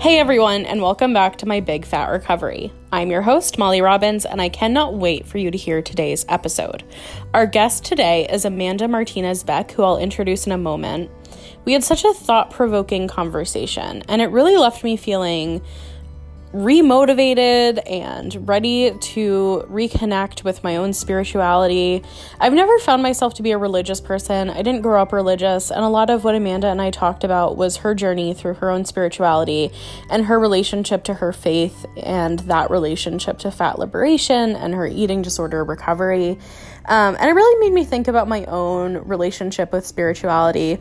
Hey everyone, and welcome back to my Big Fat Recovery. I'm your host, Molly Robbins, and I cannot wait for you to hear today's episode. Our guest today is Amanda Martinez Beck, who I'll introduce in a moment. We had such a thought provoking conversation, and it really left me feeling remotivated and ready to reconnect with my own spirituality. I've never found myself to be a religious person. I didn't grow up religious, and a lot of what Amanda and I talked about was her journey through her own spirituality and her relationship to her faith and that relationship to fat liberation and her eating disorder recovery. Um, and it really made me think about my own relationship with spirituality.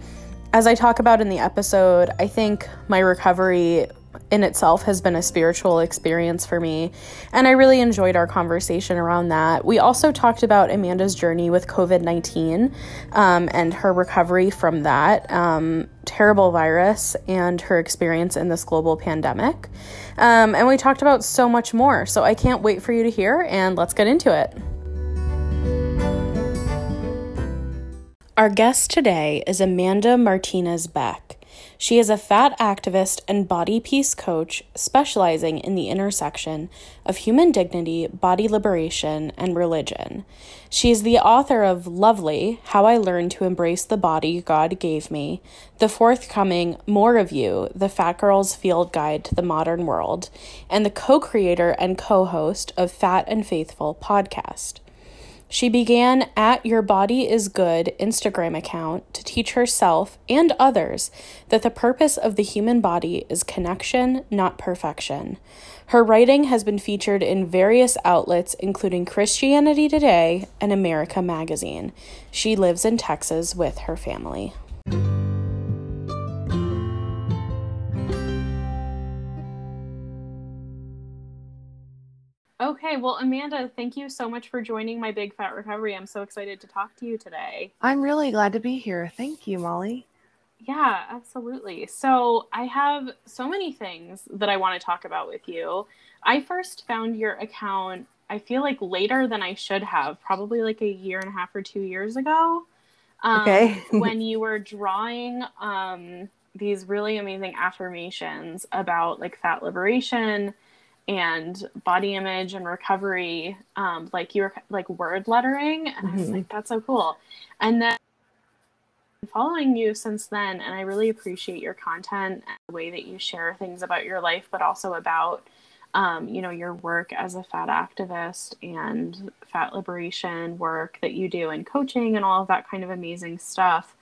As I talk about in the episode, I think my recovery in itself has been a spiritual experience for me. And I really enjoyed our conversation around that. We also talked about Amanda's journey with COVID 19 um, and her recovery from that um, terrible virus and her experience in this global pandemic. Um, and we talked about so much more. So I can't wait for you to hear, and let's get into it. Our guest today is Amanda Martinez Beck. She is a fat activist and body peace coach specializing in the intersection of human dignity, body liberation, and religion. She is the author of Lovely How I Learned to Embrace the Body God Gave Me, the forthcoming More of You, the Fat Girl's Field Guide to the Modern World, and the co creator and co host of Fat and Faithful podcast. She began at Your Body is Good Instagram account to teach herself and others that the purpose of the human body is connection, not perfection. Her writing has been featured in various outlets, including Christianity Today and America Magazine. She lives in Texas with her family. Okay, well, Amanda, thank you so much for joining my Big Fat Recovery. I'm so excited to talk to you today. I'm really glad to be here. Thank you, Molly. Yeah, absolutely. So, I have so many things that I want to talk about with you. I first found your account, I feel like later than I should have, probably like a year and a half or two years ago. Um, okay. when you were drawing um, these really amazing affirmations about like fat liberation and body image and recovery um, like you were like word lettering and mm-hmm. i was like mm-hmm. that's so cool and then following you since then and i really appreciate your content and the way that you share things about your life but also about um, you know your work as a fat activist and fat liberation work that you do and coaching and all of that kind of amazing stuff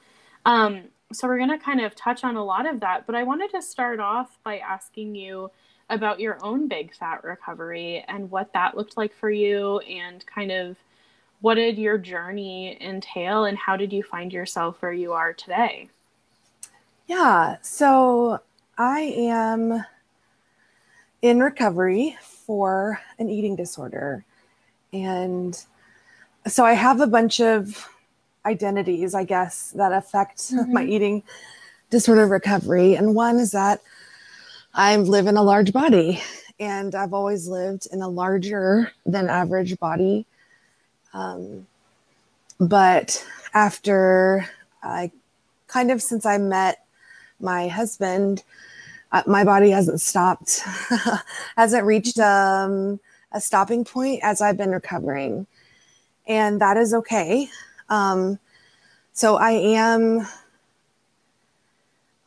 um, so we're going to kind of touch on a lot of that but i wanted to start off by asking you about your own big fat recovery and what that looked like for you and kind of what did your journey entail and how did you find yourself where you are today? Yeah, so I am in recovery for an eating disorder. And so I have a bunch of identities, I guess, that affect mm-hmm. my eating disorder recovery. And one is that I live in a large body and I've always lived in a larger than average body. Um, but after I kind of since I met my husband, uh, my body hasn't stopped, hasn't reached um, a stopping point as I've been recovering. And that is okay. Um, so I am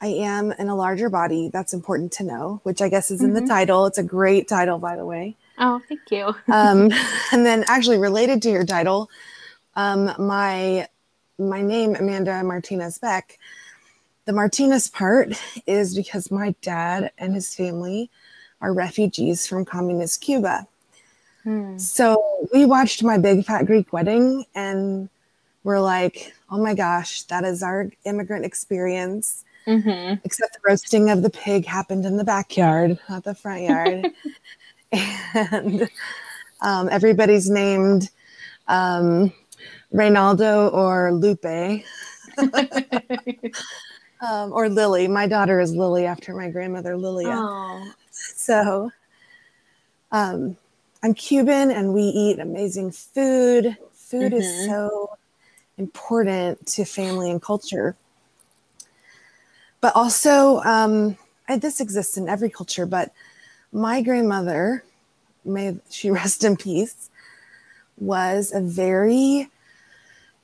I am in a larger body. That's important to know, which I guess is in mm-hmm. the title. It's a great title, by the way. Oh, thank you. um, and then, actually, related to your title, um, my my name Amanda Martinez Beck. The Martinez part is because my dad and his family are refugees from communist Cuba. Hmm. So we watched my big fat Greek wedding, and we're like, "Oh my gosh, that is our immigrant experience." Mm-hmm. Except the roasting of the pig happened in the backyard, not the front yard. and um, everybody's named um, Reynaldo or Lupe. um, or Lily. My daughter is Lily after my grandmother Lilia. Aww. So um, I'm Cuban and we eat amazing food. Food mm-hmm. is so important to family and culture but also um, this exists in every culture, but my grandmother, may she rest in peace, was a very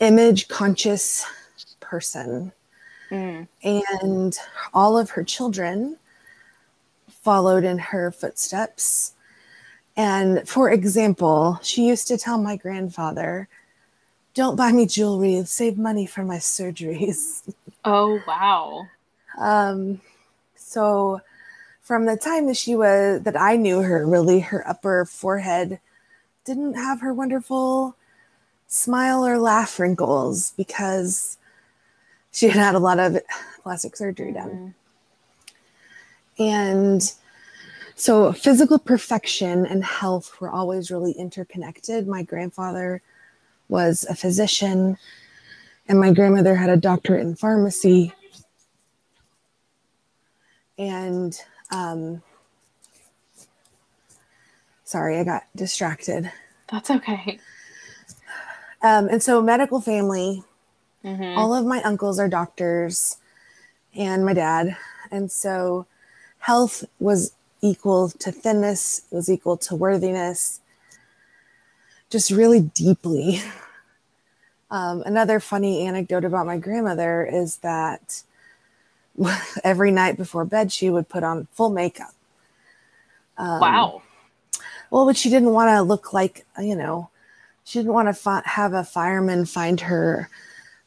image conscious person. Mm. And all of her children followed in her footsteps. And for example, she used to tell my grandfather, Don't buy me jewelry, save money for my surgeries. Oh, wow. Um, so from the time that she was that I knew her, really her upper forehead didn't have her wonderful smile or laugh wrinkles because she had had a lot of plastic surgery done. Mm-hmm. And so physical perfection and health were always really interconnected. My grandfather was a physician and my grandmother had a doctorate in pharmacy and um, sorry, I got distracted. That's okay. Um, and so, medical family, mm-hmm. all of my uncles are doctors and my dad. And so, health was equal to thinness, was equal to worthiness, just really deeply. Um, another funny anecdote about my grandmother is that every night before bed, she would put on full makeup. Um, wow. Well, but she didn't want to look like, you know, she didn't want to fi- have a fireman find her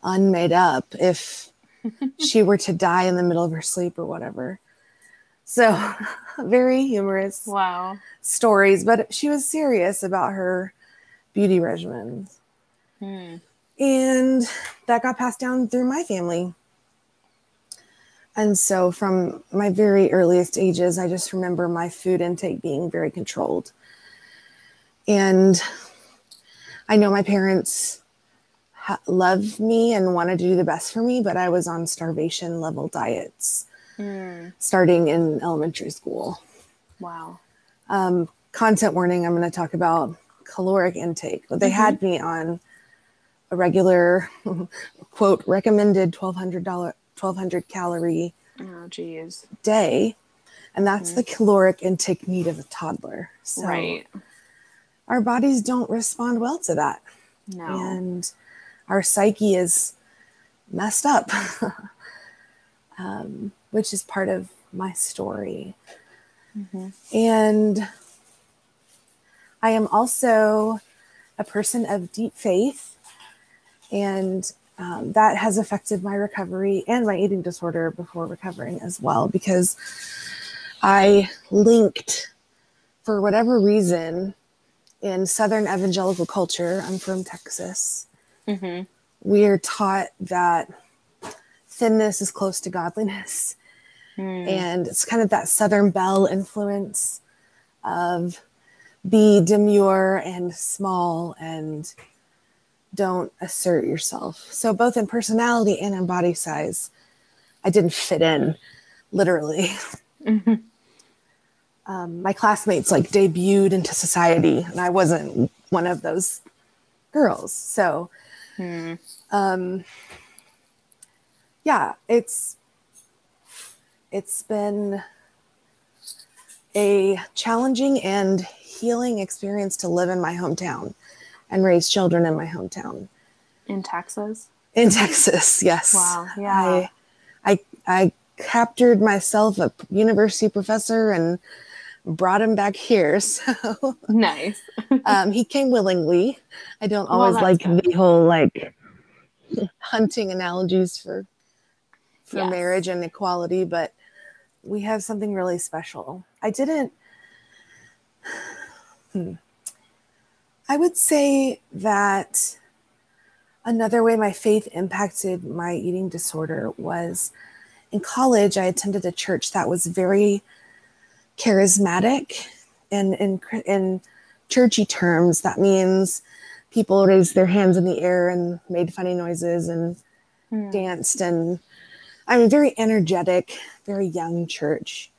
unmade up if she were to die in the middle of her sleep or whatever. So, very humorous. Wow. Stories, but she was serious about her beauty regimen. Hmm. And that got passed down through my family. And so, from my very earliest ages, I just remember my food intake being very controlled. And I know my parents ha- love me and wanted to do the best for me, but I was on starvation level diets mm. starting in elementary school. Wow. Um, content warning I'm going to talk about caloric intake. But they mm-hmm. had me on a regular, quote, recommended $1,200 1200 calorie oh, geez. day. And that's mm-hmm. the caloric intake need of a toddler. So right. our bodies don't respond well to that. No. And our psyche is messed up, um, which is part of my story. Mm-hmm. And I am also a person of deep faith. And um, that has affected my recovery and my eating disorder before recovering as well because I linked, for whatever reason, in Southern evangelical culture, I'm from Texas, mm-hmm. we are taught that thinness is close to godliness. Mm. And it's kind of that Southern Belle influence of be demure and small and don't assert yourself. So, both in personality and in body size, I didn't fit in, literally. Mm-hmm. Um, my classmates like debuted into society, and I wasn't one of those girls. So, hmm. um, yeah, it's it's been a challenging and healing experience to live in my hometown and raise children in my hometown. In Texas? In Texas, yes. Wow. Yeah. I I I captured myself a university professor and brought him back here. So nice. um, he came willingly. I don't always well, like good. the whole like hunting analogies for for yes. marriage and equality, but we have something really special. I didn't. Hmm. I would say that another way my faith impacted my eating disorder was in college. I attended a church that was very charismatic, and in in churchy terms, that means people raised their hands in the air and made funny noises and mm. danced and I mean very energetic, very young church.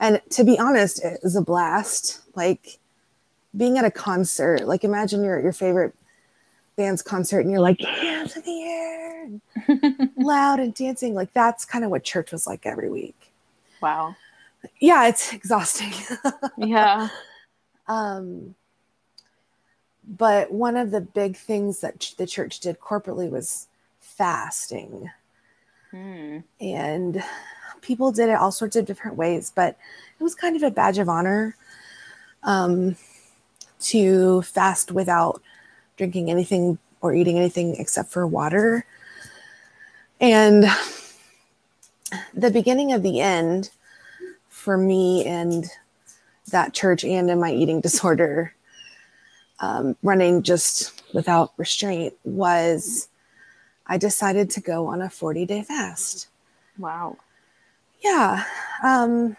And to be honest, it was a blast. Like being at a concert, like imagine you're at your favorite band's concert and you're like hands in the air, loud and dancing. Like that's kind of what church was like every week. Wow. Yeah, it's exhausting. Yeah. um, but one of the big things that ch- the church did corporately was fasting. Hmm. and people did it all sorts of different ways but it was kind of a badge of honor um, to fast without drinking anything or eating anything except for water and the beginning of the end for me and that church and in my eating disorder um, running just without restraint was i decided to go on a 40 day fast Wow. yeah. Um,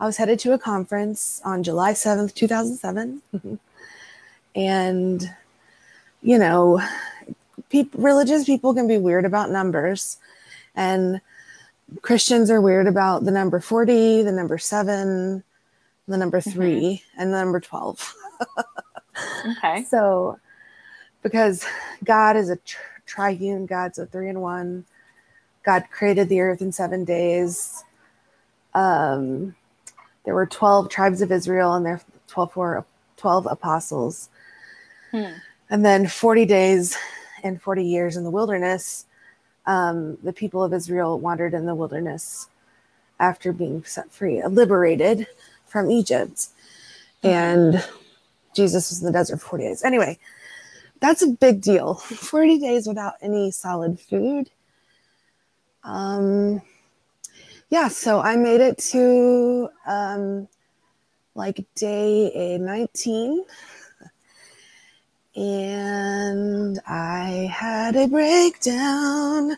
I was headed to a conference on July 7th, 2007. and, you know, peop religious people can be weird about numbers. And Christians are weird about the number 40, the number seven, the number 3 and the number 12. Okay. So, because God is a tr- triune God, so three and one. God created the earth in seven days. Um, there were 12 tribes of Israel and there 12, were 12 apostles. Hmm. And then 40 days and 40 years in the wilderness, um, the people of Israel wandered in the wilderness after being set free, liberated from Egypt. And Jesus was in the desert for 40 days. Anyway, that's a big deal. 40 days without any solid food. Um, yeah, so I made it to um, like day 19 and I had a breakdown.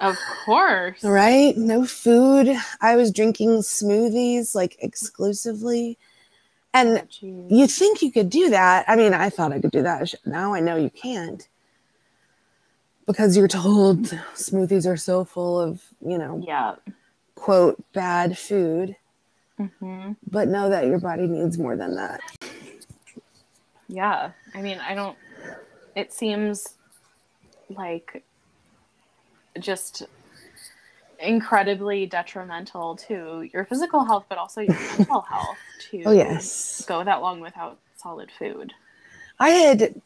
Of course. right? No food. I was drinking smoothies like exclusively. And Jeez. you think you could do that. I mean, I thought I could do that. Now I know you can't. Because you're told smoothies are so full of, you know, Yeah. Quote, bad food. hmm But know that your body needs more than that. Yeah. I mean, I don't. It seems like just incredibly detrimental to your physical health, but also your mental health to Oh, yes. go that long without solid food. I had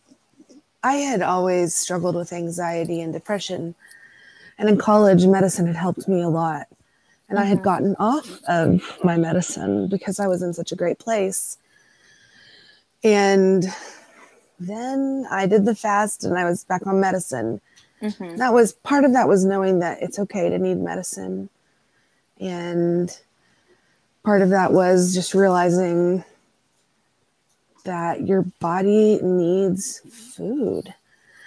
I had always struggled with anxiety and depression. And in college, medicine had helped me a lot. And I had Mhm. gotten off of my medicine because I was in such a great place. And then I did the fast and I was back on medicine. hmm That was part of that was knowing that it's okay to need medicine. And part of that was just realizing that your body needs food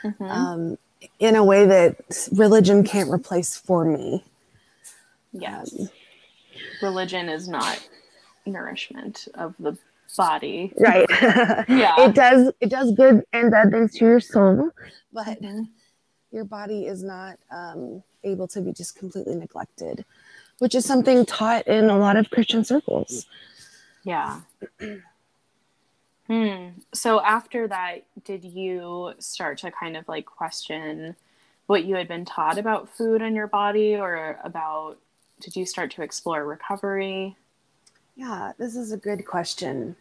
hmm um, in a way that religion can't replace for me. Yes. Um, Religion is not nourishment of the body. right. Yeah. It does it does good and bad things to your soul, but Mhm. your body is not um, able to be just completely neglected, which is something taught in a lot of Christian circles. Yeah. hmm. So after that, did you start to kind of like question what you had been taught about food and your body, or about did you start to explore recovery? Yeah, this is a good question.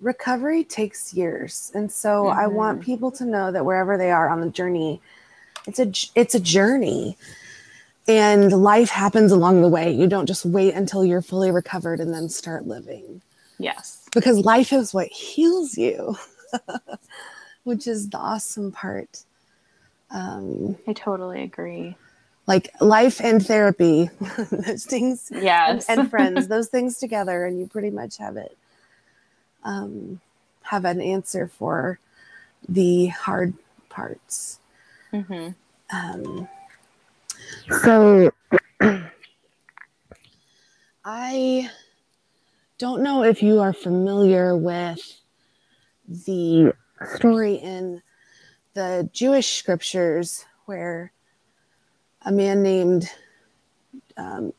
Recovery takes years, and so I mm-hmm. want people to know that wherever they are on the journey, it's a it's a journey, and life happens along the way. You don't just wait until you're fully recovered and then start living, Yes. because life is what heals you, which is the awesome part. Um, I totally agree. like life and therapy, those things and, Yes. and friends, those things together, and you pretty much have it. Um, have an answer for the hard parts. hmm Um, so I don't know if you are familiar with the story in the Jewish scriptures where a man named um,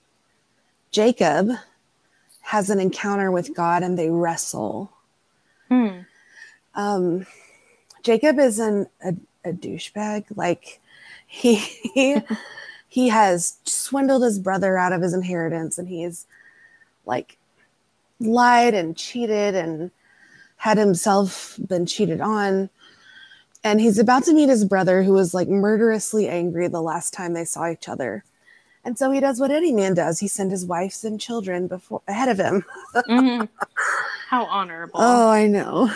Jacob has an encounter with God and they wrestle. Hmm. Um, Jacob is an, a, a douchebag. Like he, he he has swindled his brother out of his inheritance and he's like lied and cheated and had himself been cheated on and he's about to meet his brother who was like murderously angry the last time they saw each other. And so he does what any man does. He sent his wives and children before ahead of him. Mm-hmm. how honorable. Oh i know.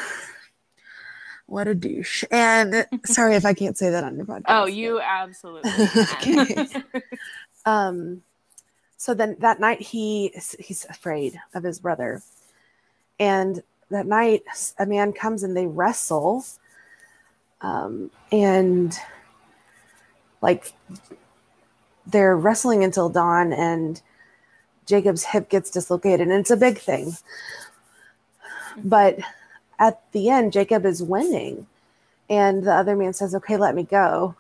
What a douche. And sorry if i can't say that on your podcast oh you absolutely um so then that night he he's afraid of his brother. And that night a man comes and they wrestle um, and like they're wrestling until dawn and jacob's hip gets dislocated and it's a big thing. But at the end jacob is winning and the other man says okay let me go.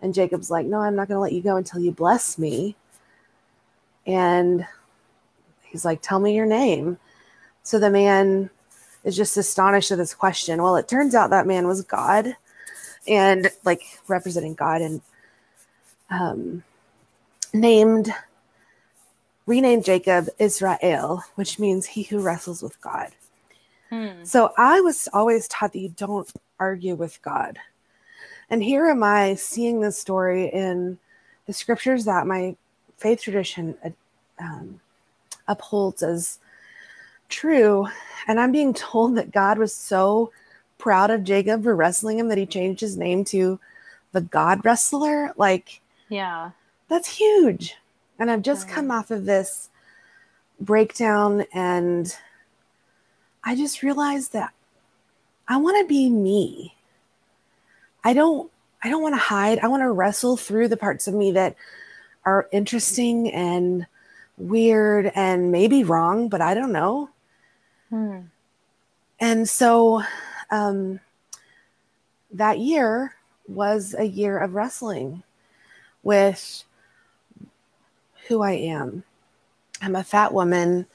And jacob's like no i'm not going to let you go until you bless me. And he's like tell me your name. So the man is just astonished at this question. Well, it turns out that man was God and like representing God and um, named, renamed Jacob Israel, which means he who wrestles with God. Hmm. So I was always taught that you don't argue with God. And here am I seeing this story in the scriptures that my faith tradition um, upholds as true. And I'm being told that God was so proud of Jacob for wrestling him that he changed his name to the God wrestler. Like, yeah, that's huge. And I've just come off of this breakdown and I just realized that I want to be me. I don't I don't want to hide. I want to wrestle through the parts of me that are interesting and weird and maybe wrong, but I don't know. Hmm. And so um, that year was a year of wrestling with who I am. I'm a fat woman.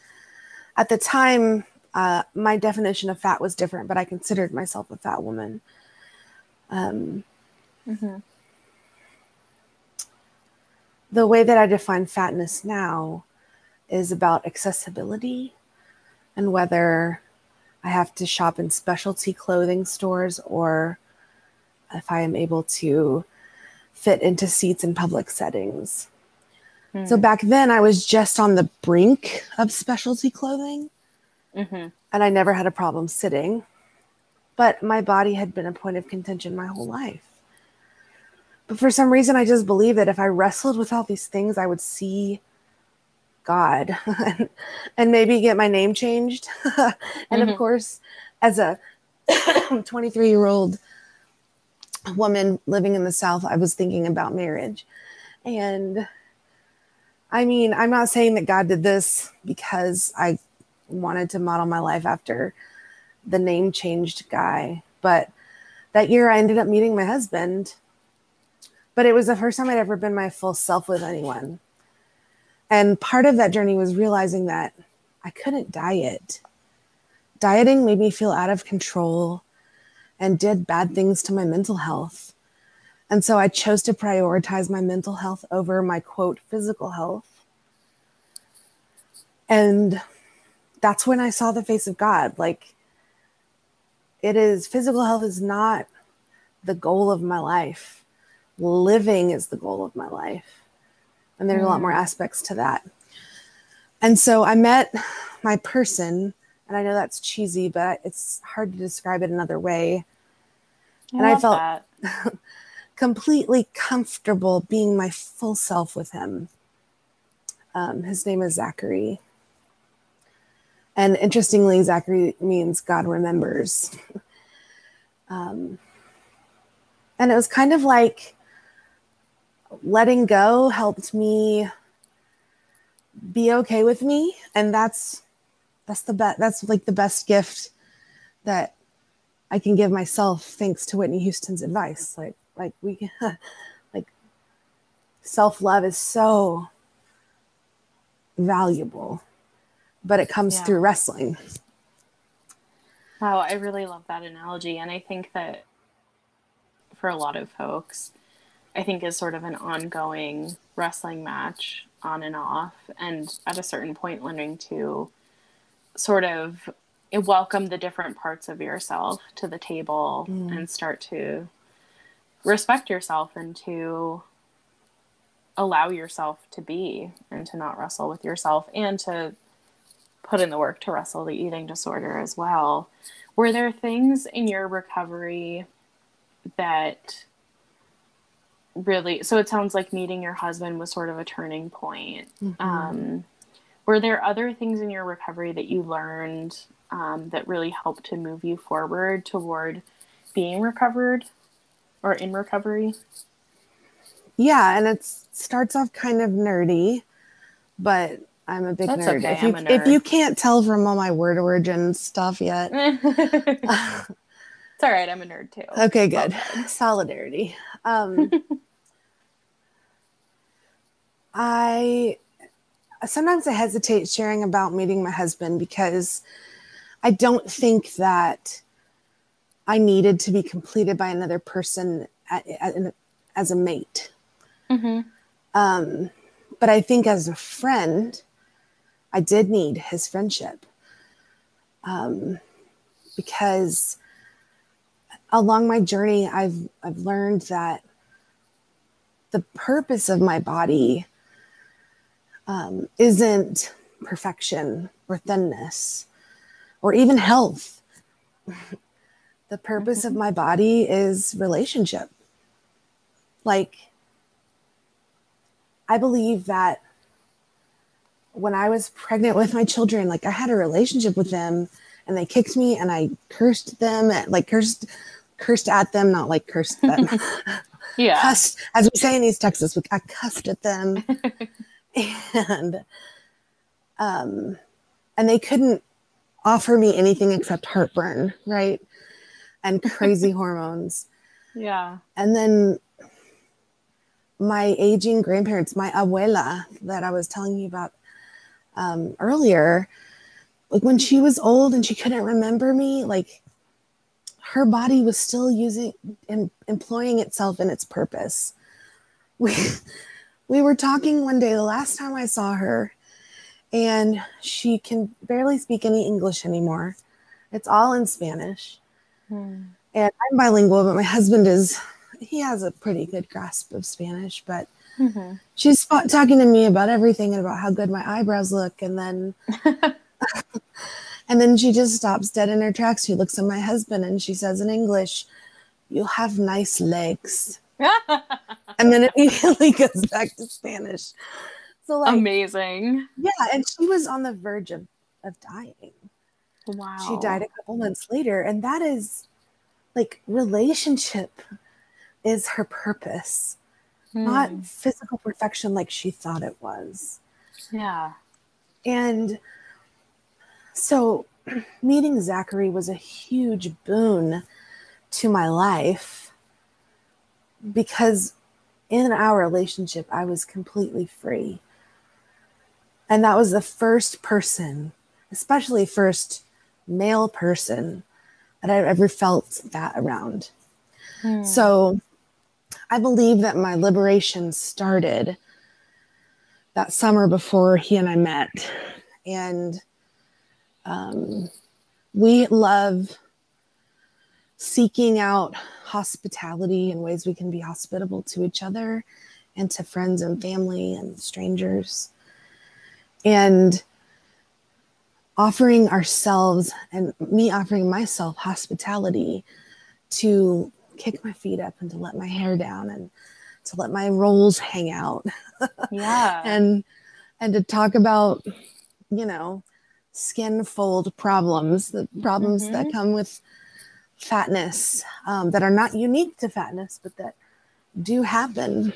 At the time, uh, my definition of fat was different, but I considered myself a fat woman. Um, mm-hmm. The way that I define fatness now is about accessibility and whether I have to shop in specialty clothing stores or if I am able to fit into seats in public settings. Mm. So hmm. back then, I was just on the brink of specialty clothing, mm-hmm. and I never had a problem sitting. But my body had been a point of contention my whole life. But for some reason, I just believed that if I wrestled with all these things, I would see God and maybe get my name changed. and mm-hmm. of course, as a 23 year old woman living in the South, I was thinking about marriage. And I mean, I'm not saying that God did this because I wanted to model my life after the name changed guy, but that year I ended up meeting my husband. But it was the first time I'd ever been my full self with anyone. And part of that journey was realizing that I couldn't diet. Dieting made me feel out of control and did bad things to my mental health. And so I chose to prioritize my mental health over my quote physical health. And that's when I saw the face of God. Like, it is physical health is not the goal of my life, living is the goal of my life. And there's mm. a lot more mm. aspects to that. And so I met my person, and I know that's cheesy, but it's hard to describe it another way. I and I felt completely comfortable being my full self with him. Um, his name is Zachary. And interestingly, Zachary means God remembers. um, and it was kind of like letting go helped me be okay with me. And that's that's the best that's like the best gift that i can give myself thanks to whitney houston's advice. Like like we like self-love is so valuable but it comes yeah. through wrestling. Wow i really love that analogy. And i think that for a lot of folks I think is sort of an ongoing wrestling match on and off. And at a certain point, learning to sort of welcome the different parts of yourself to the table mm. and start to respect yourself and to allow yourself to be and to not wrestle with yourself and to put in the work to wrestle the eating disorder as well. Were there things in your recovery that really so it sounds like meeting your husband was sort of a turning point. Mm-hmm. Um, were there other things in your recovery that you learned um, that really helped to move you forward toward being recovered or in recovery? Yeah, and it starts off kind of nerdy, but I'm a big That's nerd. Okay, if, you, nerd. if you can't tell from all my word origin stuff yet, it's all right. I'm a nerd too. Okay, good. Solidarity. Um, I sometimes I hesitate sharing about meeting my husband because I don't think that I needed to be completed by another person at, at, as a mate. Mm-hmm. Um, but I think as a friend, I did need his friendship um, because along my journey, I've I've learned that the purpose of my body um, isn't perfection or thinness or even health. the purpose of my body is relationship. Like, I believe that when I was pregnant with my children, like I had a relationship with them and they kicked me and I cursed them, like cursed, cursed at them, not like cursed them. yeah. Cussed, as we say in East Texas, I cussed at them. And um and they couldn't offer me anything except heartburn right? And crazy hormones. Yeah. And then my aging grandparents my abuela that i was telling you about um, earlier like when she was old and she couldn't remember me like her body was still using and employing itself in its purpose. We we were talking one day the last time I saw her, and she can barely speak any English anymore. It's all in Spanish. Hmm. And I'm bilingual, but my husband is, he has a pretty good grasp of Spanish. But mm-hmm. she's talking to me about everything and about how good my eyebrows look. And then, and then she just stops dead in her tracks. She looks at my husband and she says in English, You have nice legs. And then it immediately goes back to Spanish. So like amazing. Yeah, and she was on the verge of, of dying. Wow. She died a couple months later. And that is like relationship is her purpose, hmm. not physical perfection like she thought it was. Yeah. And so meeting Zachary was a huge boon to my life because in our relationship, I was completely free. And that was the first person, especially first male person, that I ever felt that around. Hmm. So I believe that my liberation started that summer before he and I met. And um, we love seeking out hospitality and ways we can be hospitable to each other and to friends and family and strangers. And offering ourselves and me offering myself hospitality to kick my feet up and to let my hair down and to let my rolls hang out. Yeah. and and to talk about, you know, skin fold problems, the problems mm-hmm. that come with fatness um, that are not unique to fatness, but that do happen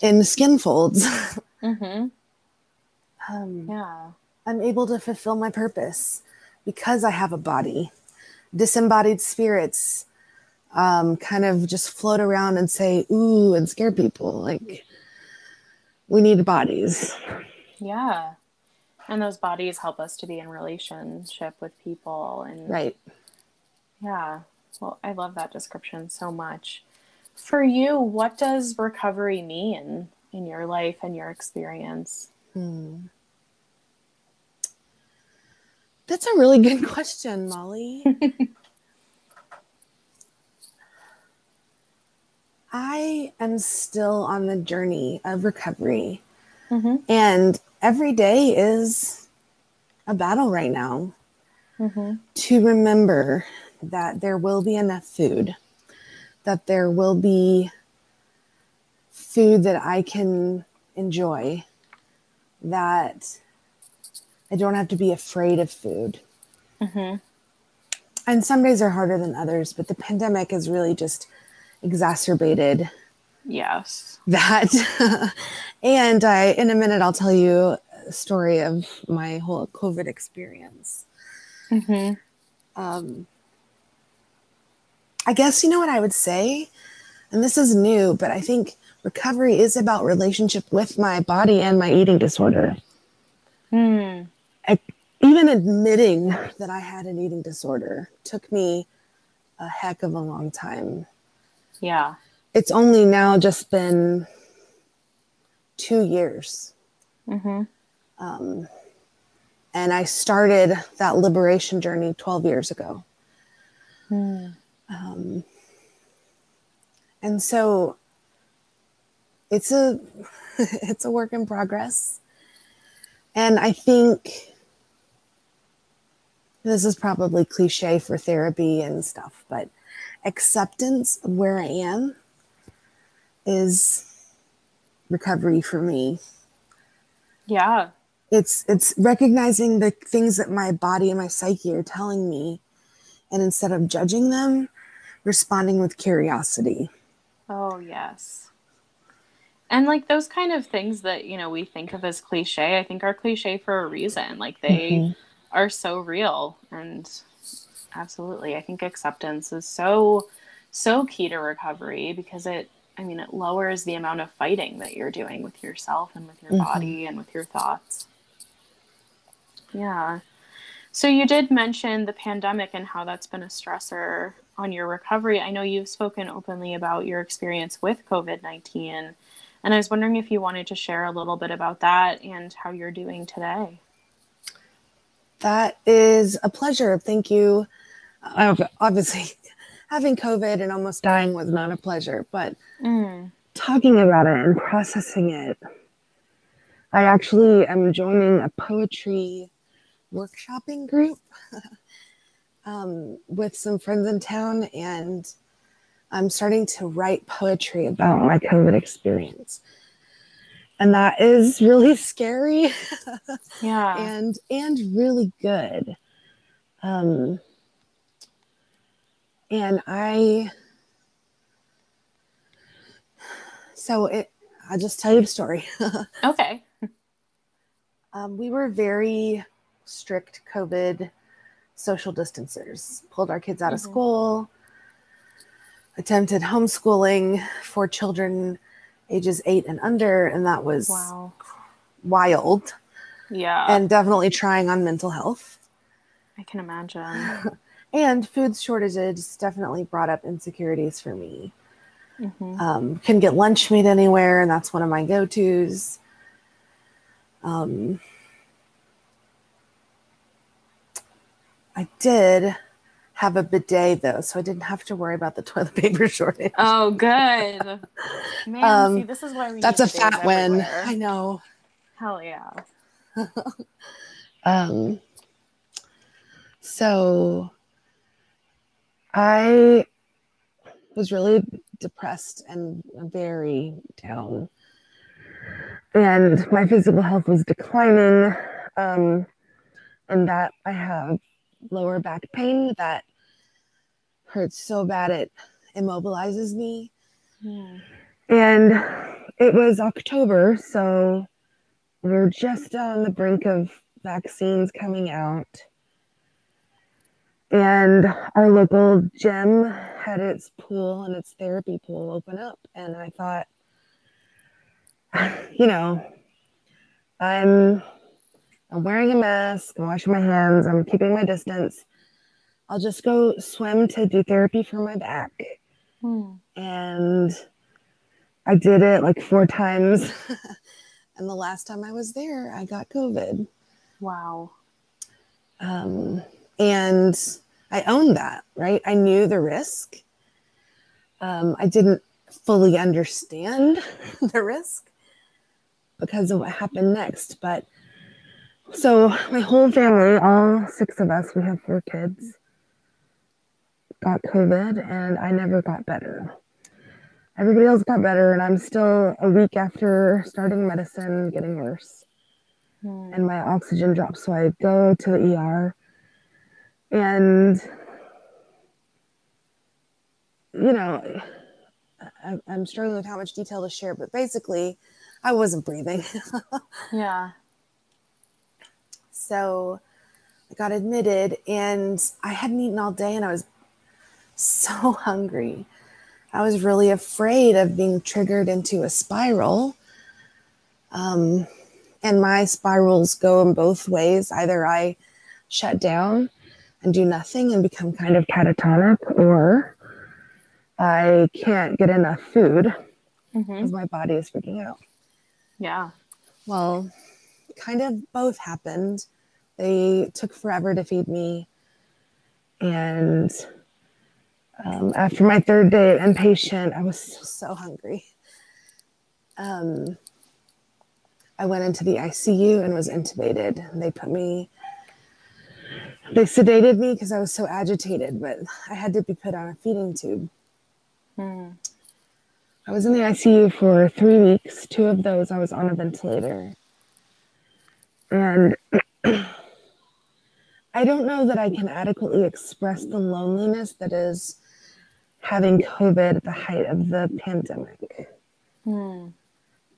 in skin folds. Mm-hmm. um, yeah. I'm able to fulfill my purpose because I have a body. Disembodied spirits um, kind of just float around and say, ooh, and scare people. Like, we need bodies. Yeah. And those bodies help us to be in relationship with people and right yeah. Well, I love that description so much. for you, what does recovery mean in your life and your experience? Hmm. That's a really good question, Molly. I am still on the journey of recovery. Mm-hmm. And every day is a battle right now. Mm-hmm. To remember that there will be enough food, that there will be food that I can enjoy, that I don't have to be afraid of food. Mm-hmm. And some days are harder than others, but the pandemic has really just exacerbated yes that and i in a minute i'll tell you a story of my whole covid experience mm-hmm. um, i guess you know what i would say and this is new but i think recovery is about relationship with my body and my eating disorder mm. I, even admitting that i had an eating disorder took me a heck of a long time yeah. It's only now just been two years. Mm-hmm. Um, and I started that liberation journey 12 years ago. Mm. Um, and so it's a it's a work in progress. And I think this is probably cliche for therapy and stuff, but acceptance of where I am is recovery for me. Yeah. It's it's recognizing the things that my body and my psyche are telling me and instead of judging them, responding with curiosity. Oh, yes. And like those kind of things that, you know, we think of as cliche, I think are cliche for a reason. Like they mm-hmm. are so real and absolutely. I think acceptance is so so key to recovery because it I mean it lowers the amount of fighting that you're doing with yourself and with your mm-hmm. body and with your thoughts. Yeah. So you did mention the pandemic and how that's been a stressor on your recovery. I know you've spoken openly about your experience with COVID-19 and I was wondering if you wanted to share a little bit about that and how you're doing today. That is a pleasure. Thank you obviously having COVID and almost dying was not a pleasure, but mm. talking about it and processing it. I actually am joining a poetry workshopping group um, with some friends in town, and I'm starting to write poetry about my COVID experience. And that is really scary. yeah. and and really good. Um, and I, so it, I'll just tell you the story. okay. Um, we were very strict COVID social distancers, pulled our kids out mm-hmm. of school, attempted homeschooling for children ages eight and under, and that was wow. wild. Yeah. And definitely trying on mental health. I can imagine. and food shortages definitely brought up insecurities for me. Mm-hmm. Um, can get lunch meat anywhere, and that's one of my go tos. Um, I did have a bidet though, so I didn't have to worry about the toilet paper shortage. Oh, good. Man, um, see, this is why we. That's a fat win. I know. Hell yeah. um. So I was really depressed and very down. And my physical health was declining. Um, and that I have lower back pain that hurts so bad it immobilizes me. Hmm. And it was October, so we we're just on the brink of vaccines coming out and our local gym had its pool and its therapy pool open up and i thought you know i'm i'm wearing a mask i'm washing my hands i'm keeping my distance i'll just go swim to do therapy for my back hmm. and I did it like four times. and the last time I was there, I got COVID. Wow. Um, and I owned that, right? I knew the risk. Um, I didn't fully understand the risk because of what happened next. But so my whole family, all six of us, we have four kids, got COVID, and I never got better. Everybody else got better, and I'm still a week after starting medicine getting worse. Hmm. And my oxygen drops. So I go to the ER, and you know, I, I'm struggling with how much detail to share, but basically, I wasn't breathing. yeah. So I got admitted and I hadn't eaten all day and I was so hungry. I was really afraid of being triggered into a spiral. Um, and my spirals go in both ways. Either I shut down and do nothing and become kind of catatonic, or I can't get enough food because mm-hmm. my body is freaking out. Yeah. Well, kind of both happened. They took forever to feed me. And um, after my third day at inpatient, I was so hungry. Um, I went into the ICU and was intubated. They put me, they sedated me because I was so agitated, but I had to be put on a feeding tube. Mm. I was in the ICU for three weeks. Two of those I was on a ventilator. And I don't know that I can adequately express the loneliness that is having COVID at the height of the pandemic. Hmm.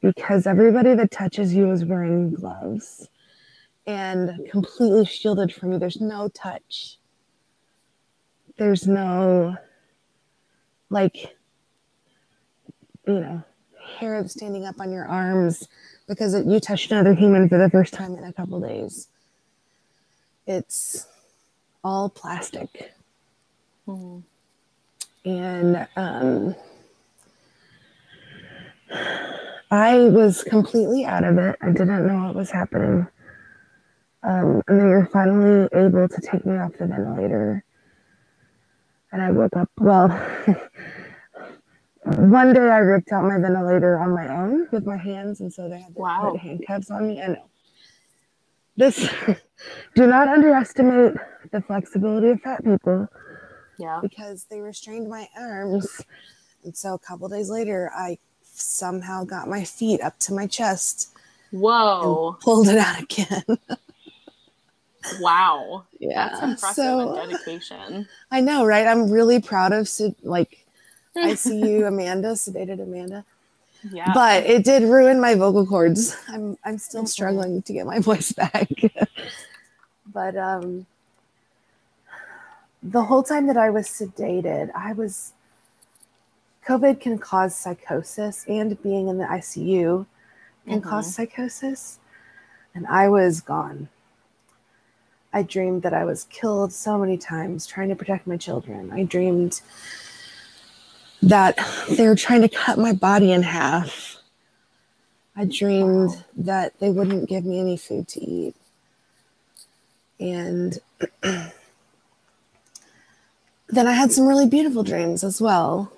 Because everybody that touches you is wearing gloves and completely shielded from you. There's no touch. There's no like you know hair standing up on your arms because it, you touched another human for the first time in a couple days it's all plastic mm-hmm. and um, i was completely out of it i didn't know what was happening um, and they were finally able to take me off the ventilator and I woke up. Well, one day I ripped out my ventilator on my own with my hands, and so they had to wow. put handcuffs on me. I know. This, do not underestimate the flexibility of fat people. Yeah. Because they restrained my arms. And so a couple days later, I somehow got my feet up to my chest. Whoa. pulled it out again. Wow. Yeah. That's impressive so, dedication. I know, right? I'm really proud of like I see you, Amanda, sedated Amanda. Yeah. But it did ruin my vocal cords. I'm I'm still struggling to get my voice back. but um the whole time that I was sedated, I was COVID can cause psychosis and being in the ICU can mm-hmm. cause psychosis. And I was gone. I dreamed that I was killed so many times trying to protect my children. I dreamed that they were trying to cut my body in half. I dreamed wow. that they wouldn't give me any food to eat. And then I had some really beautiful dreams as well.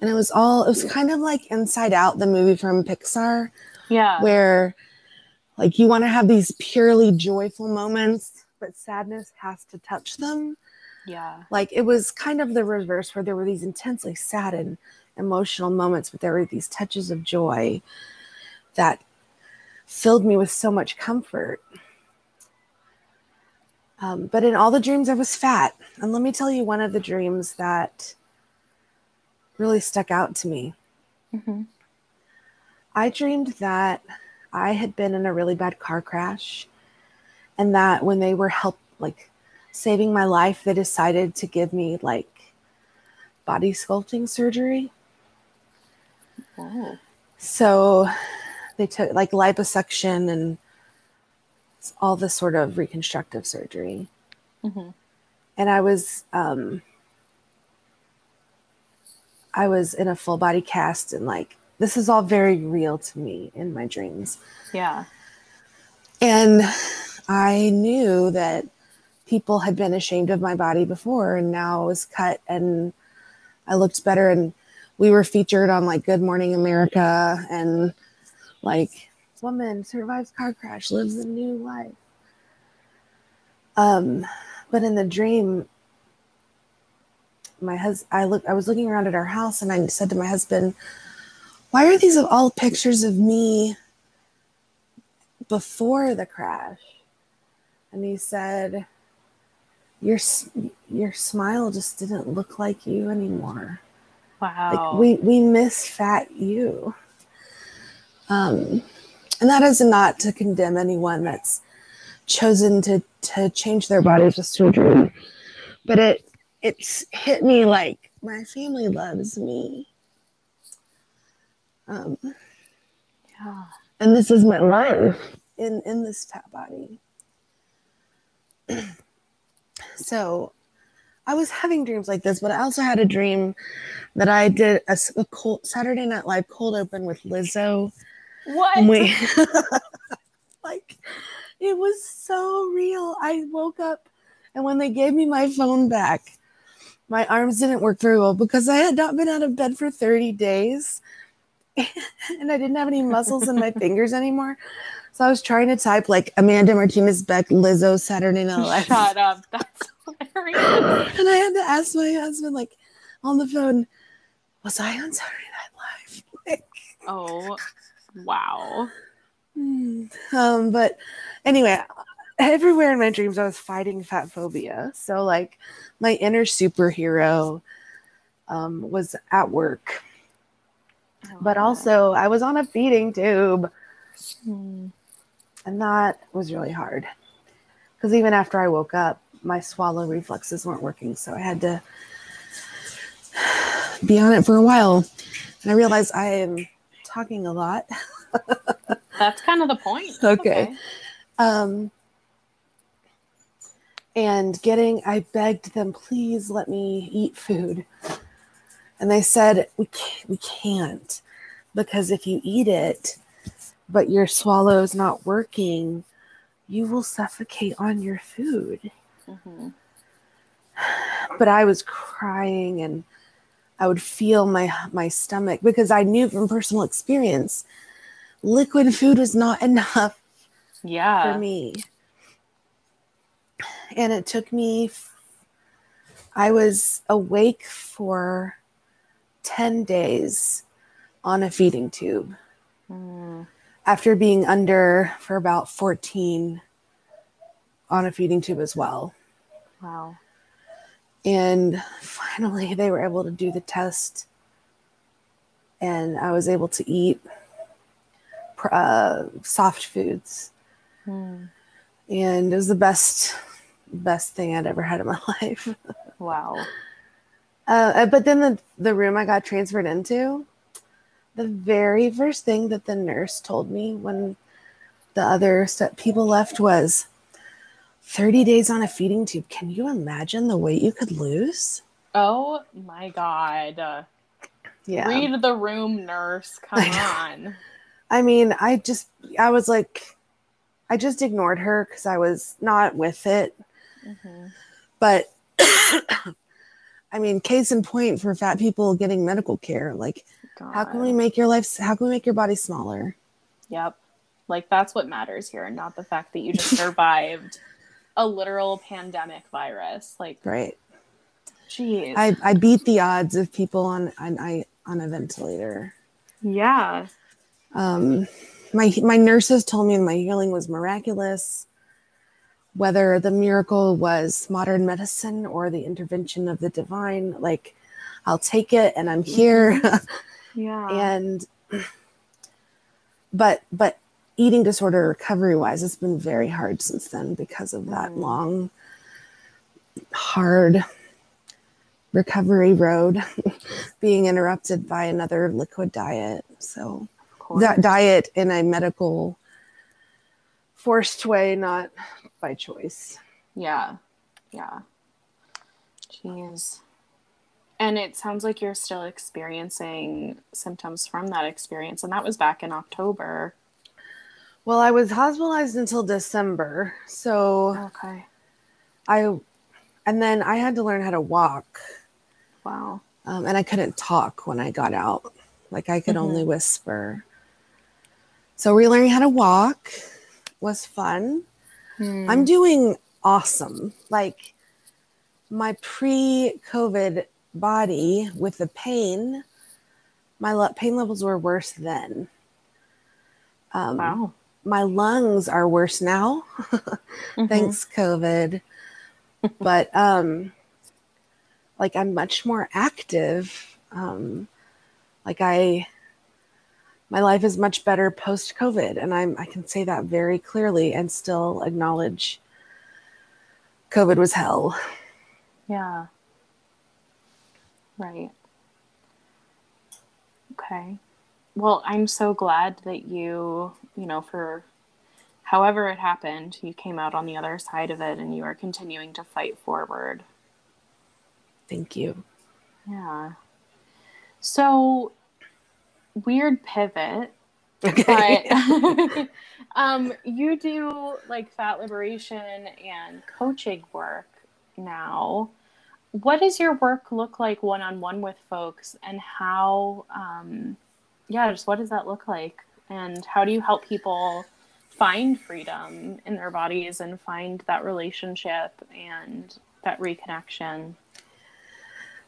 And it was all, it was kind of like Inside Out, the movie from Pixar. Yeah. Where like you want to have these purely joyful moments, but sadness has to touch them. Yeah. Like it was kind of the reverse where there were these intensely sad and emotional moments, but there were these touches of joy that filled me with so much comfort. Um, but in all the dreams, I was fat. And let me tell you one of the dreams that really stuck out to me. Mm-hmm. I dreamed that I had been in a really bad car crash, and that when they were help like saving my life, they decided to give me like body sculpting surgery. Oh. So they took like liposuction and all this sort of reconstructive surgery. Mm-hmm. And I was, um, I was in a full body cast and like this is all very real to me in my dreams. Yeah. And I knew that people had been ashamed of my body before and now I was cut and I looked better and we were featured on like Good Morning America and like woman survives car crash, lives a new life. Um, but in the dream, my husband, I look, I was looking around at our house and I said to my husband, why are these all pictures of me before the crash? And he said, your, your smile just didn't look like you anymore. Wow. Like we, we miss fat you. Um, and that is not to condemn anyone that's chosen to to change their bodies with surgery but it it's hit me like my family loves me um yeah. and this is my life in in this fat body so i was having dreams like this but i also had a dream that i did a, a cold saturday night live cold open with lizzo. What? we like it was so real. I woke up and when they gave me my phone back my arms didn't work very well because i had not been out of bed for 30 days. And i didn't have any muscles in my fingers anymore so i was trying to type like amanda martinez beck lizzo saturday night live Shut up. That's hilarious. and i had to ask my husband like on the phone was i on saturday night live like Oh, wow. Um, but anyway, everywhere in my dreams, I was fighting fat phobia. So, like, my inner superhero um, was at work, love but also I was on a feeding tube, Hmm. And that was really hard because even after I woke up, my swallow reflexes weren't working. So, I had to be on it for a while. And I realized I am talking a lot. That's kind of the point. Okay. um and getting i begged them please let me eat food and they said we can't, we can't because if you eat it but your swallow is not working you will suffocate on your food Mhm. but i was crying and i would feel my my stomach because i knew from personal experience liquid food was not enough Yeah. for me. And it took me, I was awake for 10 days on a feeding tube Hmm. After being under for about 14 on a feeding tube as well. Wow. And finally, they were able to do the test, and I was able to eat uh, soft foods. Hmm. and it was the best best thing I'd ever had in my life. Wow. Uh, but then the the room I got transferred into, the very first thing that the nurse told me when the other people left was 30 days on a feeding tube. Can you imagine the weight you could lose? Oh my God. Yeah. Read the room, nurse. Come I on. I mean, I just I was like I just ignored her cuz I was not with it. Mhm. But I mean, case in point for fat people getting medical care, like how can we make your life how can we make your body smaller? Yep. Like that's what matters here, and not the fact that you just survived a literal pandemic virus. Like, Right. geez. I, I beat the odds of people on on I on a ventilator. yeah. Um my my nurses told me my healing was miraculous. Whether the miracle was modern medicine or the intervention of the divine, like I'll take it and I'm here. Yeah. and but but eating disorder recovery wise it's been very hard since then because of that Mm. long hard recovery road being interrupted by another liquid diet so that diet in a medical forced way not by choice Yeah. Yeah. Jeez. And it sounds like you're still experiencing symptoms from that experience. And that was back in October. Well, I was hospitalized until December. So Okay. I, and then I had to learn how to walk. Wow. Um, and I couldn't talk when I got out. Like I could Mhm. only whisper. So relearning how to walk was fun. Hmm. I'm doing awesome. Like my pre-COVID body with the pain, my le- pain levels were worse then. Um, wow. My lungs are worse now. Mhm. Thanks, COVID. but um, like I'm much more active. Um, like I, my life is much better post COVID, and I'm I can say that very clearly and still acknowledge COVID was hell. Yeah. Right. Okay. Well, I'm so glad that you, you know, for however it happened, you came out on the other side of it and you are continuing to fight forward. Thank you. Yeah. So, weird pivot, Okay. but um, you do like fat liberation and coaching work now. What does your work look like one on one with folks, and how? Um, yeah, just what does that look like, and how do you help people find freedom in their bodies and find that relationship and that reconnection?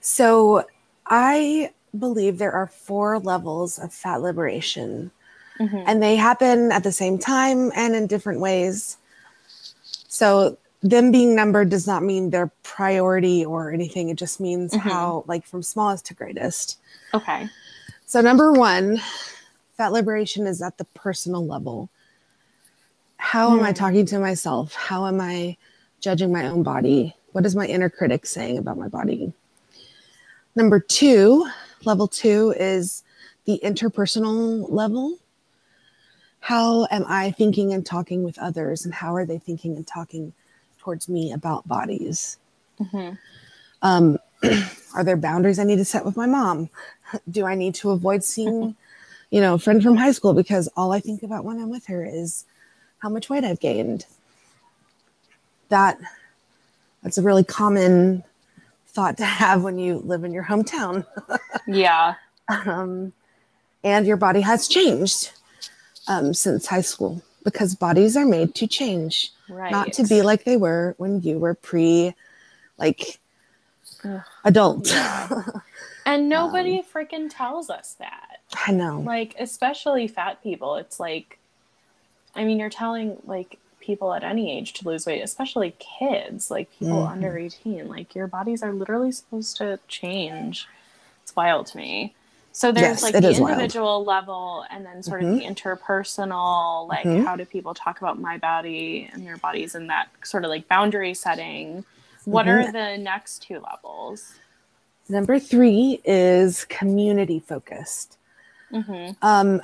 so I believe there are four levels of fat liberation. Mhm. and they happen at the same time and in different ways. So them being numbered does not mean their priority or anything. It just means Mhm. how, like, from smallest to greatest. Okay. So number one, fat liberation is at the personal level. How am I Hmm. talking to myself? How am I judging my own body? What is my inner critic saying about my body? Number two, level two is the interpersonal level. How am I thinking and talking with others, and how are they thinking and talking towards me about bodies? hmm Um, are there boundaries I need to set with my mom? Do I need to avoid seeing, you know, a friend from high school because all I think about when I'm with her is how much weight I've gained? That that's a really common thought to have when you live in your hometown. Yeah. um, and your body has changed um, since high school because bodies are made to change, Right. not to be like they were when you were pre, like Ugh. adult. Yeah. And nobody freaking tells us that. I know. Like, especially fat people. It's like, I mean, you're telling like people at any age to lose weight, especially kids, like people Mhm. under 18. Like, your bodies are literally supposed to change. It's wild to me. So there's Yes, like the is wild. individual level and then sort of the interpersonal, like Mhm. how do people talk about my body and their bodies in that sort of like boundary setting. What Mhm. are the next two levels? Number three is community focused. hmm Um,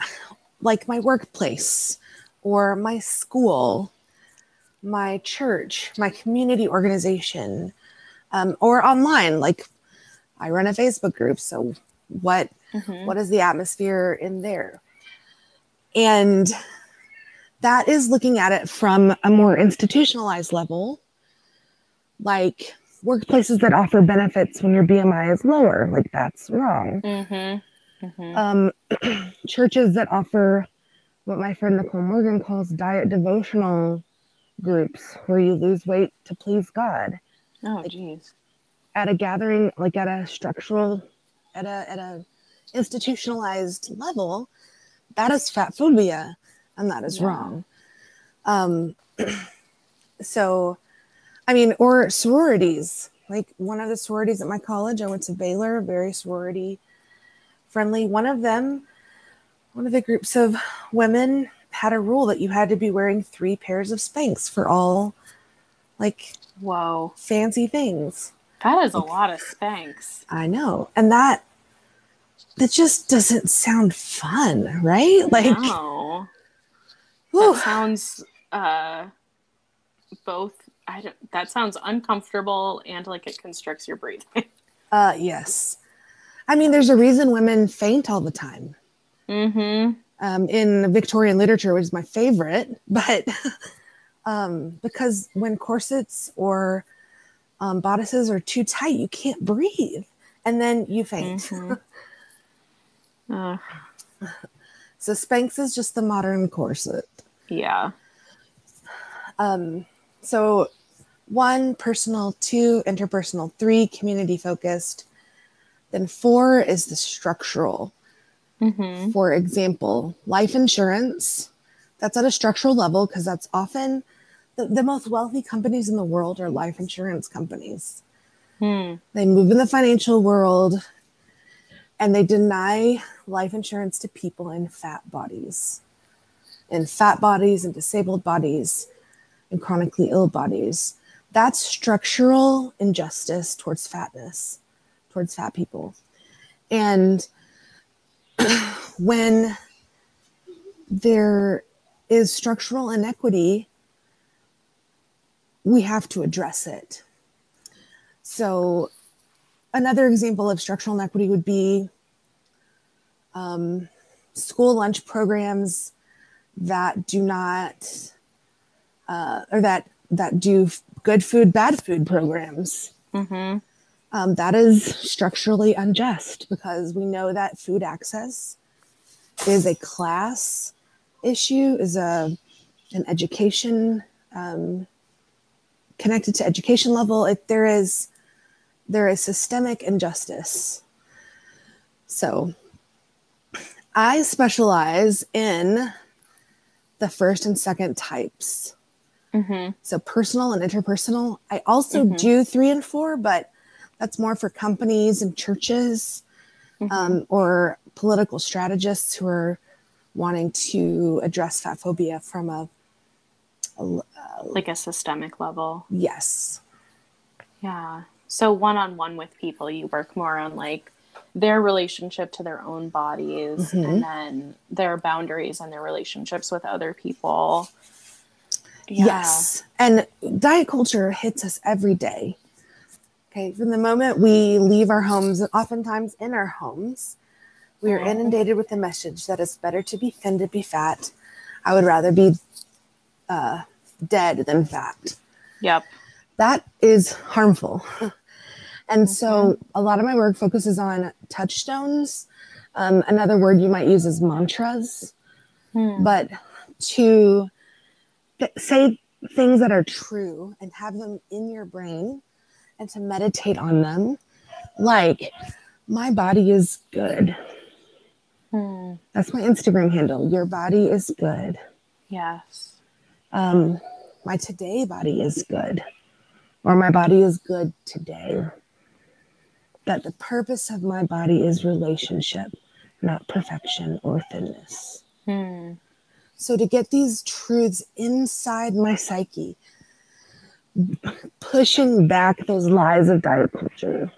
like my workplace or my school, my church, my community organization, um, or online. Like I run a Facebook group. So what hmm what is the atmosphere in there? And that is looking at it from a more institutionalized level, like workplaces that offer benefits when your BMI is lower, like that's wrong. Mm-hmm. Mm-hmm. Um, churches that offer what my friend Nicole Morgan calls diet devotional groups, where you lose weight to please God oh, jeez. at a gathering, like at a structural, at a at a institutionalized level, that is fat phobia, and that is Yeah. wrong. Um, so, I mean, or sororities. Like one of the sororities at my college, I went to Baylor, very sorority friendly. One of them, one of the groups of women had a rule that you had to be wearing three pairs of Spanx for all like Whoa. fancy things. That is a lot of Spanx. I know. And that that just doesn't sound fun, right? Like no. whew, That sounds uh both I don't that sounds uncomfortable and like it constricts your breathing. Uh, yes. I mean, there's a reason women faint all the time. Mm-hmm. Um, in Victorian literature, which is my favorite, but um, because when corsets or um, bodices are too tight, you can't breathe, and then you faint. Mhm. So Spanx is just the modern corset. yeah. Um, so one personal, two interpersonal, three community focused. Then four is the structural. Mm-hmm. For example, life insurance. That's at a structural level because that's often the, the most wealthy companies in the world are life insurance companies. Hmm. They move in the financial world and they deny life insurance to people in fat bodies, in fat bodies and disabled bodies and chronically ill bodies. That's structural injustice towards fatness, towards fat people. And when there is structural inequity, we have to address it. So, another example of structural inequity would be um, school lunch programs that do not, uh, or that that do f- good food, bad food programs. Mm-hmm. Um, that is structurally unjust because we know that food access is a class issue, is a an education um, connected to education level. It, there is there is systemic injustice. So, I specialize in the first and second types. Mm-hmm. So personal and interpersonal. I also Mhm. do three and four, but that's more for companies and churches Mm-hmm. um, or political strategists who are wanting to address fat phobia from a, a like a systemic level. yes, Yeah. So one on one with people, you work more on like their relationship to their own bodies Mhm. and then their boundaries and their relationships with other people. Yeah. yes. And diet culture hits us every day. Okay, from the moment we leave our homes, and oftentimes in our homes, we are inundated with the message that it's better to be thin to be fat. I would rather be uh, dead than fat. Yep. that is harmful. And so a lot of my work focuses on touchstones. Um, another word you might use is mantras, Hmm. but to th- say things that are true and have them in your brain and to meditate on them, like, my body is good. Hmm. That's my Instagram handle. Your body is good. Yes. um, my today body is good, or my body is good today. That the purpose of my body is relationship, not perfection or thinness. Hmm. So, to get these truths inside my psyche, pushing back those lies of diet culture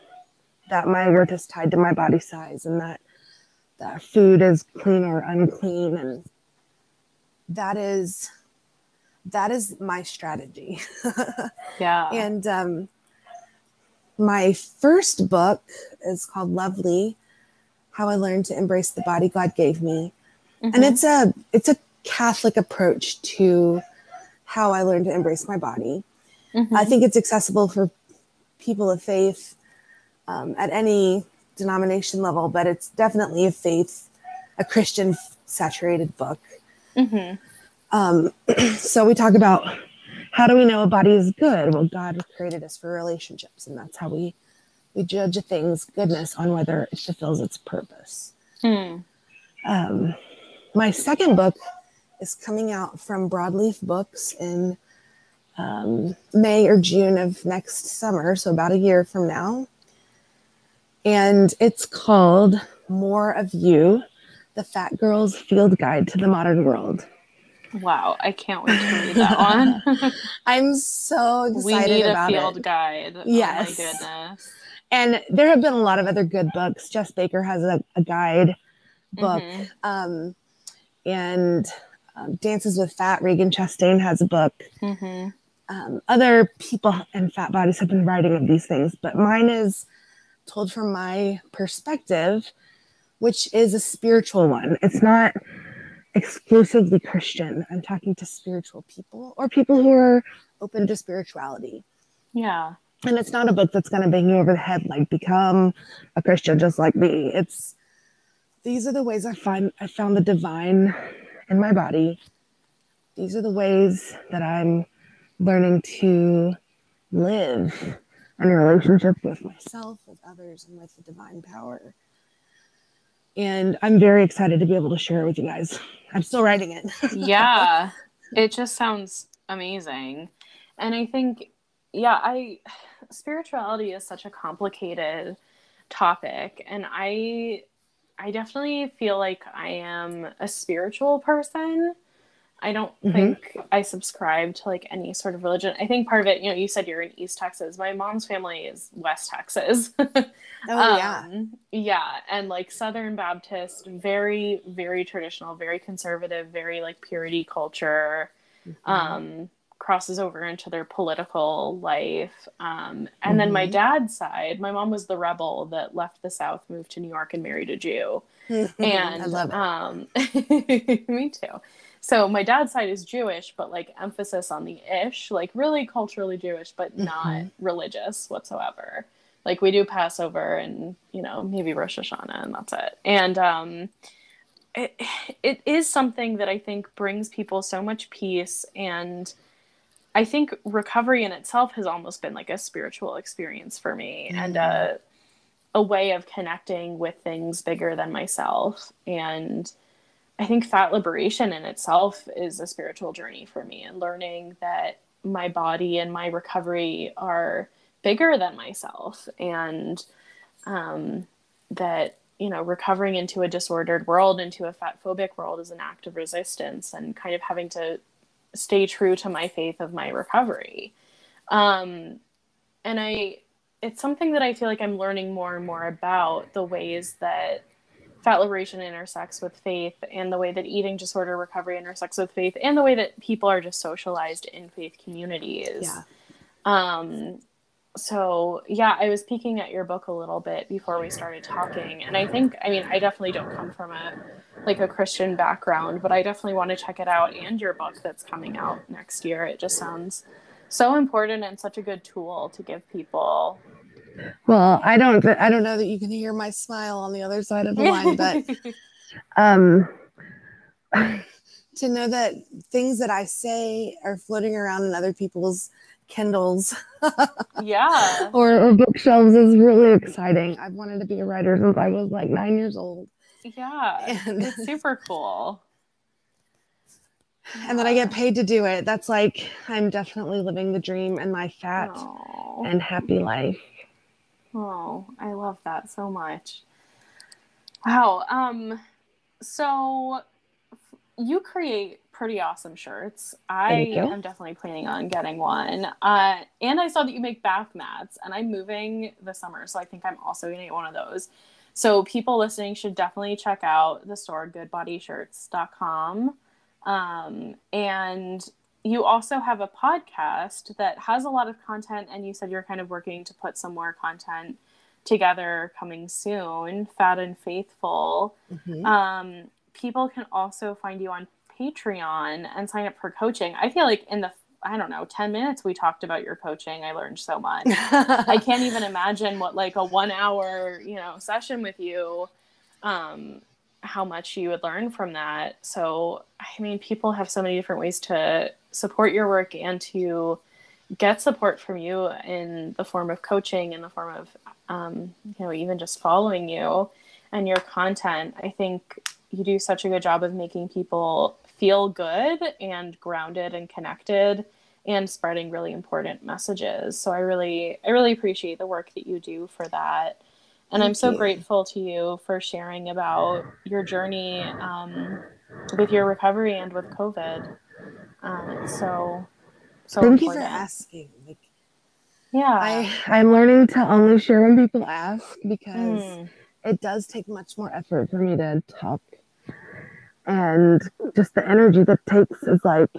that my worth is tied to my body size and that that food is clean or unclean and that is that is my strategy Yeah. and um, my first book is called lovely how i learned to embrace the body god gave me and Mhm. it's a it's a catholic approach to how i learned to embrace my body Mhm. i think it's accessible for people of faith um, at any denomination level but it's definitely a faith a christian saturated book Mhm. um, so we talk about how do we know a body is good well god created us for relationships and that's how we we judge a thing's goodness on whether it fulfills its purpose Hmm. um, my second book is coming out from Broadleaf Books in um, May or June of next summer, so about a year from now. And it's called More of You The Fat Girl's Field Guide to the Modern World. Wow. I can't wait to read that one. I'm so excited we need a field it. guide. Yes. Oh my goodness. And there have been a lot of other good books. Jes Baker has a, a guide book. Mhm. Um, and um, Dances with Fat, Ragen Chastain has a book. Mhm. um, other people in fat bodies have been writing of these things, but mine is told from my perspective, which is a spiritual one. It's not exclusively Christian. I'm talking to spiritual people or people who are open to spirituality. Yeah. And it's not a book that's going to bang you over the head like become a Christian just like me. It's these are the ways I find I found the divine in my body. These are the ways that I'm learning to live in a relationship with myself, with others, and with the divine power. And I'm very excited to be able to share it with you guys. I'm still writing it. yeah. It just sounds amazing. And I think, yeah, I spirituality is such a complicated topic. And I I definitely feel like I am a spiritual person. I don't mm-hmm. think I subscribe to like any sort of religion. I think part of it, you know, you said you're in East Texas. My mom's family is West Texas. oh yeah. Um, yeah, and like Southern Baptist, very very traditional, very conservative, very like purity culture. Mm-hmm. Um crosses over into their political life. Um, and mm-hmm. then my mm-hmm. dad's side, my mom was the rebel that left the South, moved to New York, and married a Jew. and I love it. Um, me too. So my dad's side is Jewish, but like emphasis on the ish, like really culturally Jewish, but not mm-hmm. religious whatsoever. Like we do Passover and you know maybe Rosh Hashanah and that's it. And um, it it is something that I think brings people so much peace and I think recovery in itself has almost been like a spiritual experience for me mm-hmm. and a, a way of connecting with things bigger than myself. And I think fat liberation in itself is a spiritual journey for me and learning that my body and my recovery are bigger than myself and um, that you know recovering into a disordered world into a fat phobic world is an act of resistance and kind of having to stay true to my faith of my recovery. Um, and I, it's something that I feel like I'm learning more and more about the ways that fat liberation intersects with faith and the way that eating disorder recovery intersects with faith and the way that people are just socialized in faith communities. Yeah. Um, so yeah i was peeking at your book a little bit before we started talking and i think i mean i definitely don't come from a like a christian background but i definitely want to check it out and your book that's coming out next year it just sounds so important and such a good tool to give people well i don't i don't know that you can hear my smile on the other side of the line but um to know that things that i say are floating around in other people's Kindles. yeah. or, or bookshelves is really exciting. I've wanted to be a writer since I was like nine years old. Yeah. And it's super cool. And then I get paid to do it. That's like I'm definitely living the dream and my fat Aww. and happy life. Oh, I love that so much. Wow. Um so you create pretty awesome shirts. I am definitely planning on getting one. Uh, and I saw that you make bath mats, and I'm moving this summer, so I think I'm also going to get one of those. So people listening should definitely check out the store goodbodyshirts.com. Um, and you also have a podcast that has a lot of content, and you said you're kind of working to put some more content together coming soon. Fat and Faithful. Mm-hmm. Um, people can also find you on Patreon and sign up for coaching. I feel like in the I don't know, 10 minutes we talked about your coaching. I learned so much. I can't even imagine what like a 1 hour, you know, session with you um how much you would learn from that. So, I mean, people have so many different ways to support your work and to get support from you in the form of coaching, in the form of, um, you know, even just following you and your content. I think you do such a good job of making people feel good and grounded and connected and spreading really important messages. So I really I really appreciate the work that you do for that. And Thank I'm so you. grateful to you for sharing about your journey um, with your recovery and with COVID. Um, so so Thank important. you for asking. Like, yeah, I I'm learning to only share when people ask because mm. it does take much more effort for me to talk and just the energy that takes is like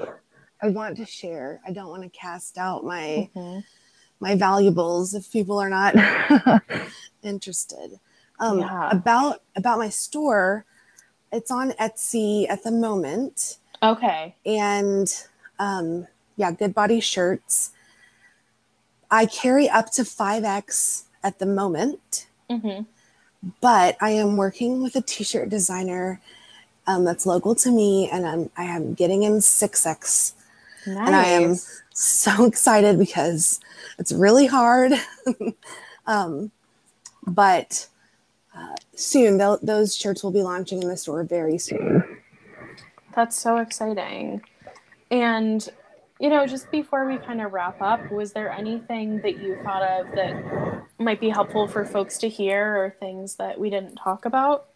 i want to share i don't want to cast out my mm-hmm. my valuables if people are not interested. Um, Yeah. About about my store, it's on Etsy at the moment, Okay. and um, yeah, Good Body shirts. I carry up to five X at the moment, hmm but I am working with a T-shirt designer um, that's local to me, and I'm I am getting in six X Nice. and I am so excited because it's really hard. um, but uh, soon, those shirts will be launching in the store very soon. That's so exciting. And, you know, just before we kind of wrap up, was there anything that you thought of that might be helpful for folks to hear or things that we didn't talk about?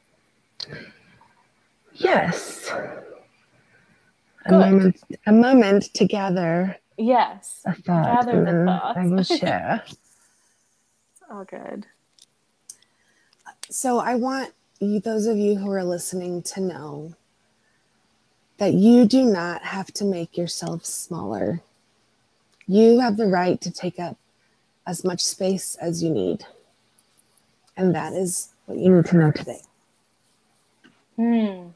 Yes. A moment, a moment to gather Yes. a thought, Gather the thoughts. I will share. Oh, good. So I want you, those of you who are listening, to know that you do not have to make yourself smaller. You have the right to take up as much space as you need. And that is what you need to know today. Hmm.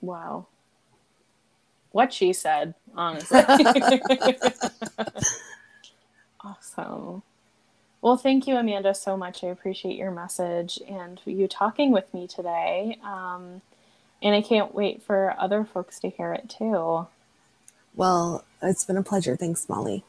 Wow. What she said, honestly. awesome. Well, thank you, Amanda, so much. I appreciate your message and you talking with me today. Um, and I can't wait for other folks to hear it too. Well, it's been a pleasure. Thanks, Molly.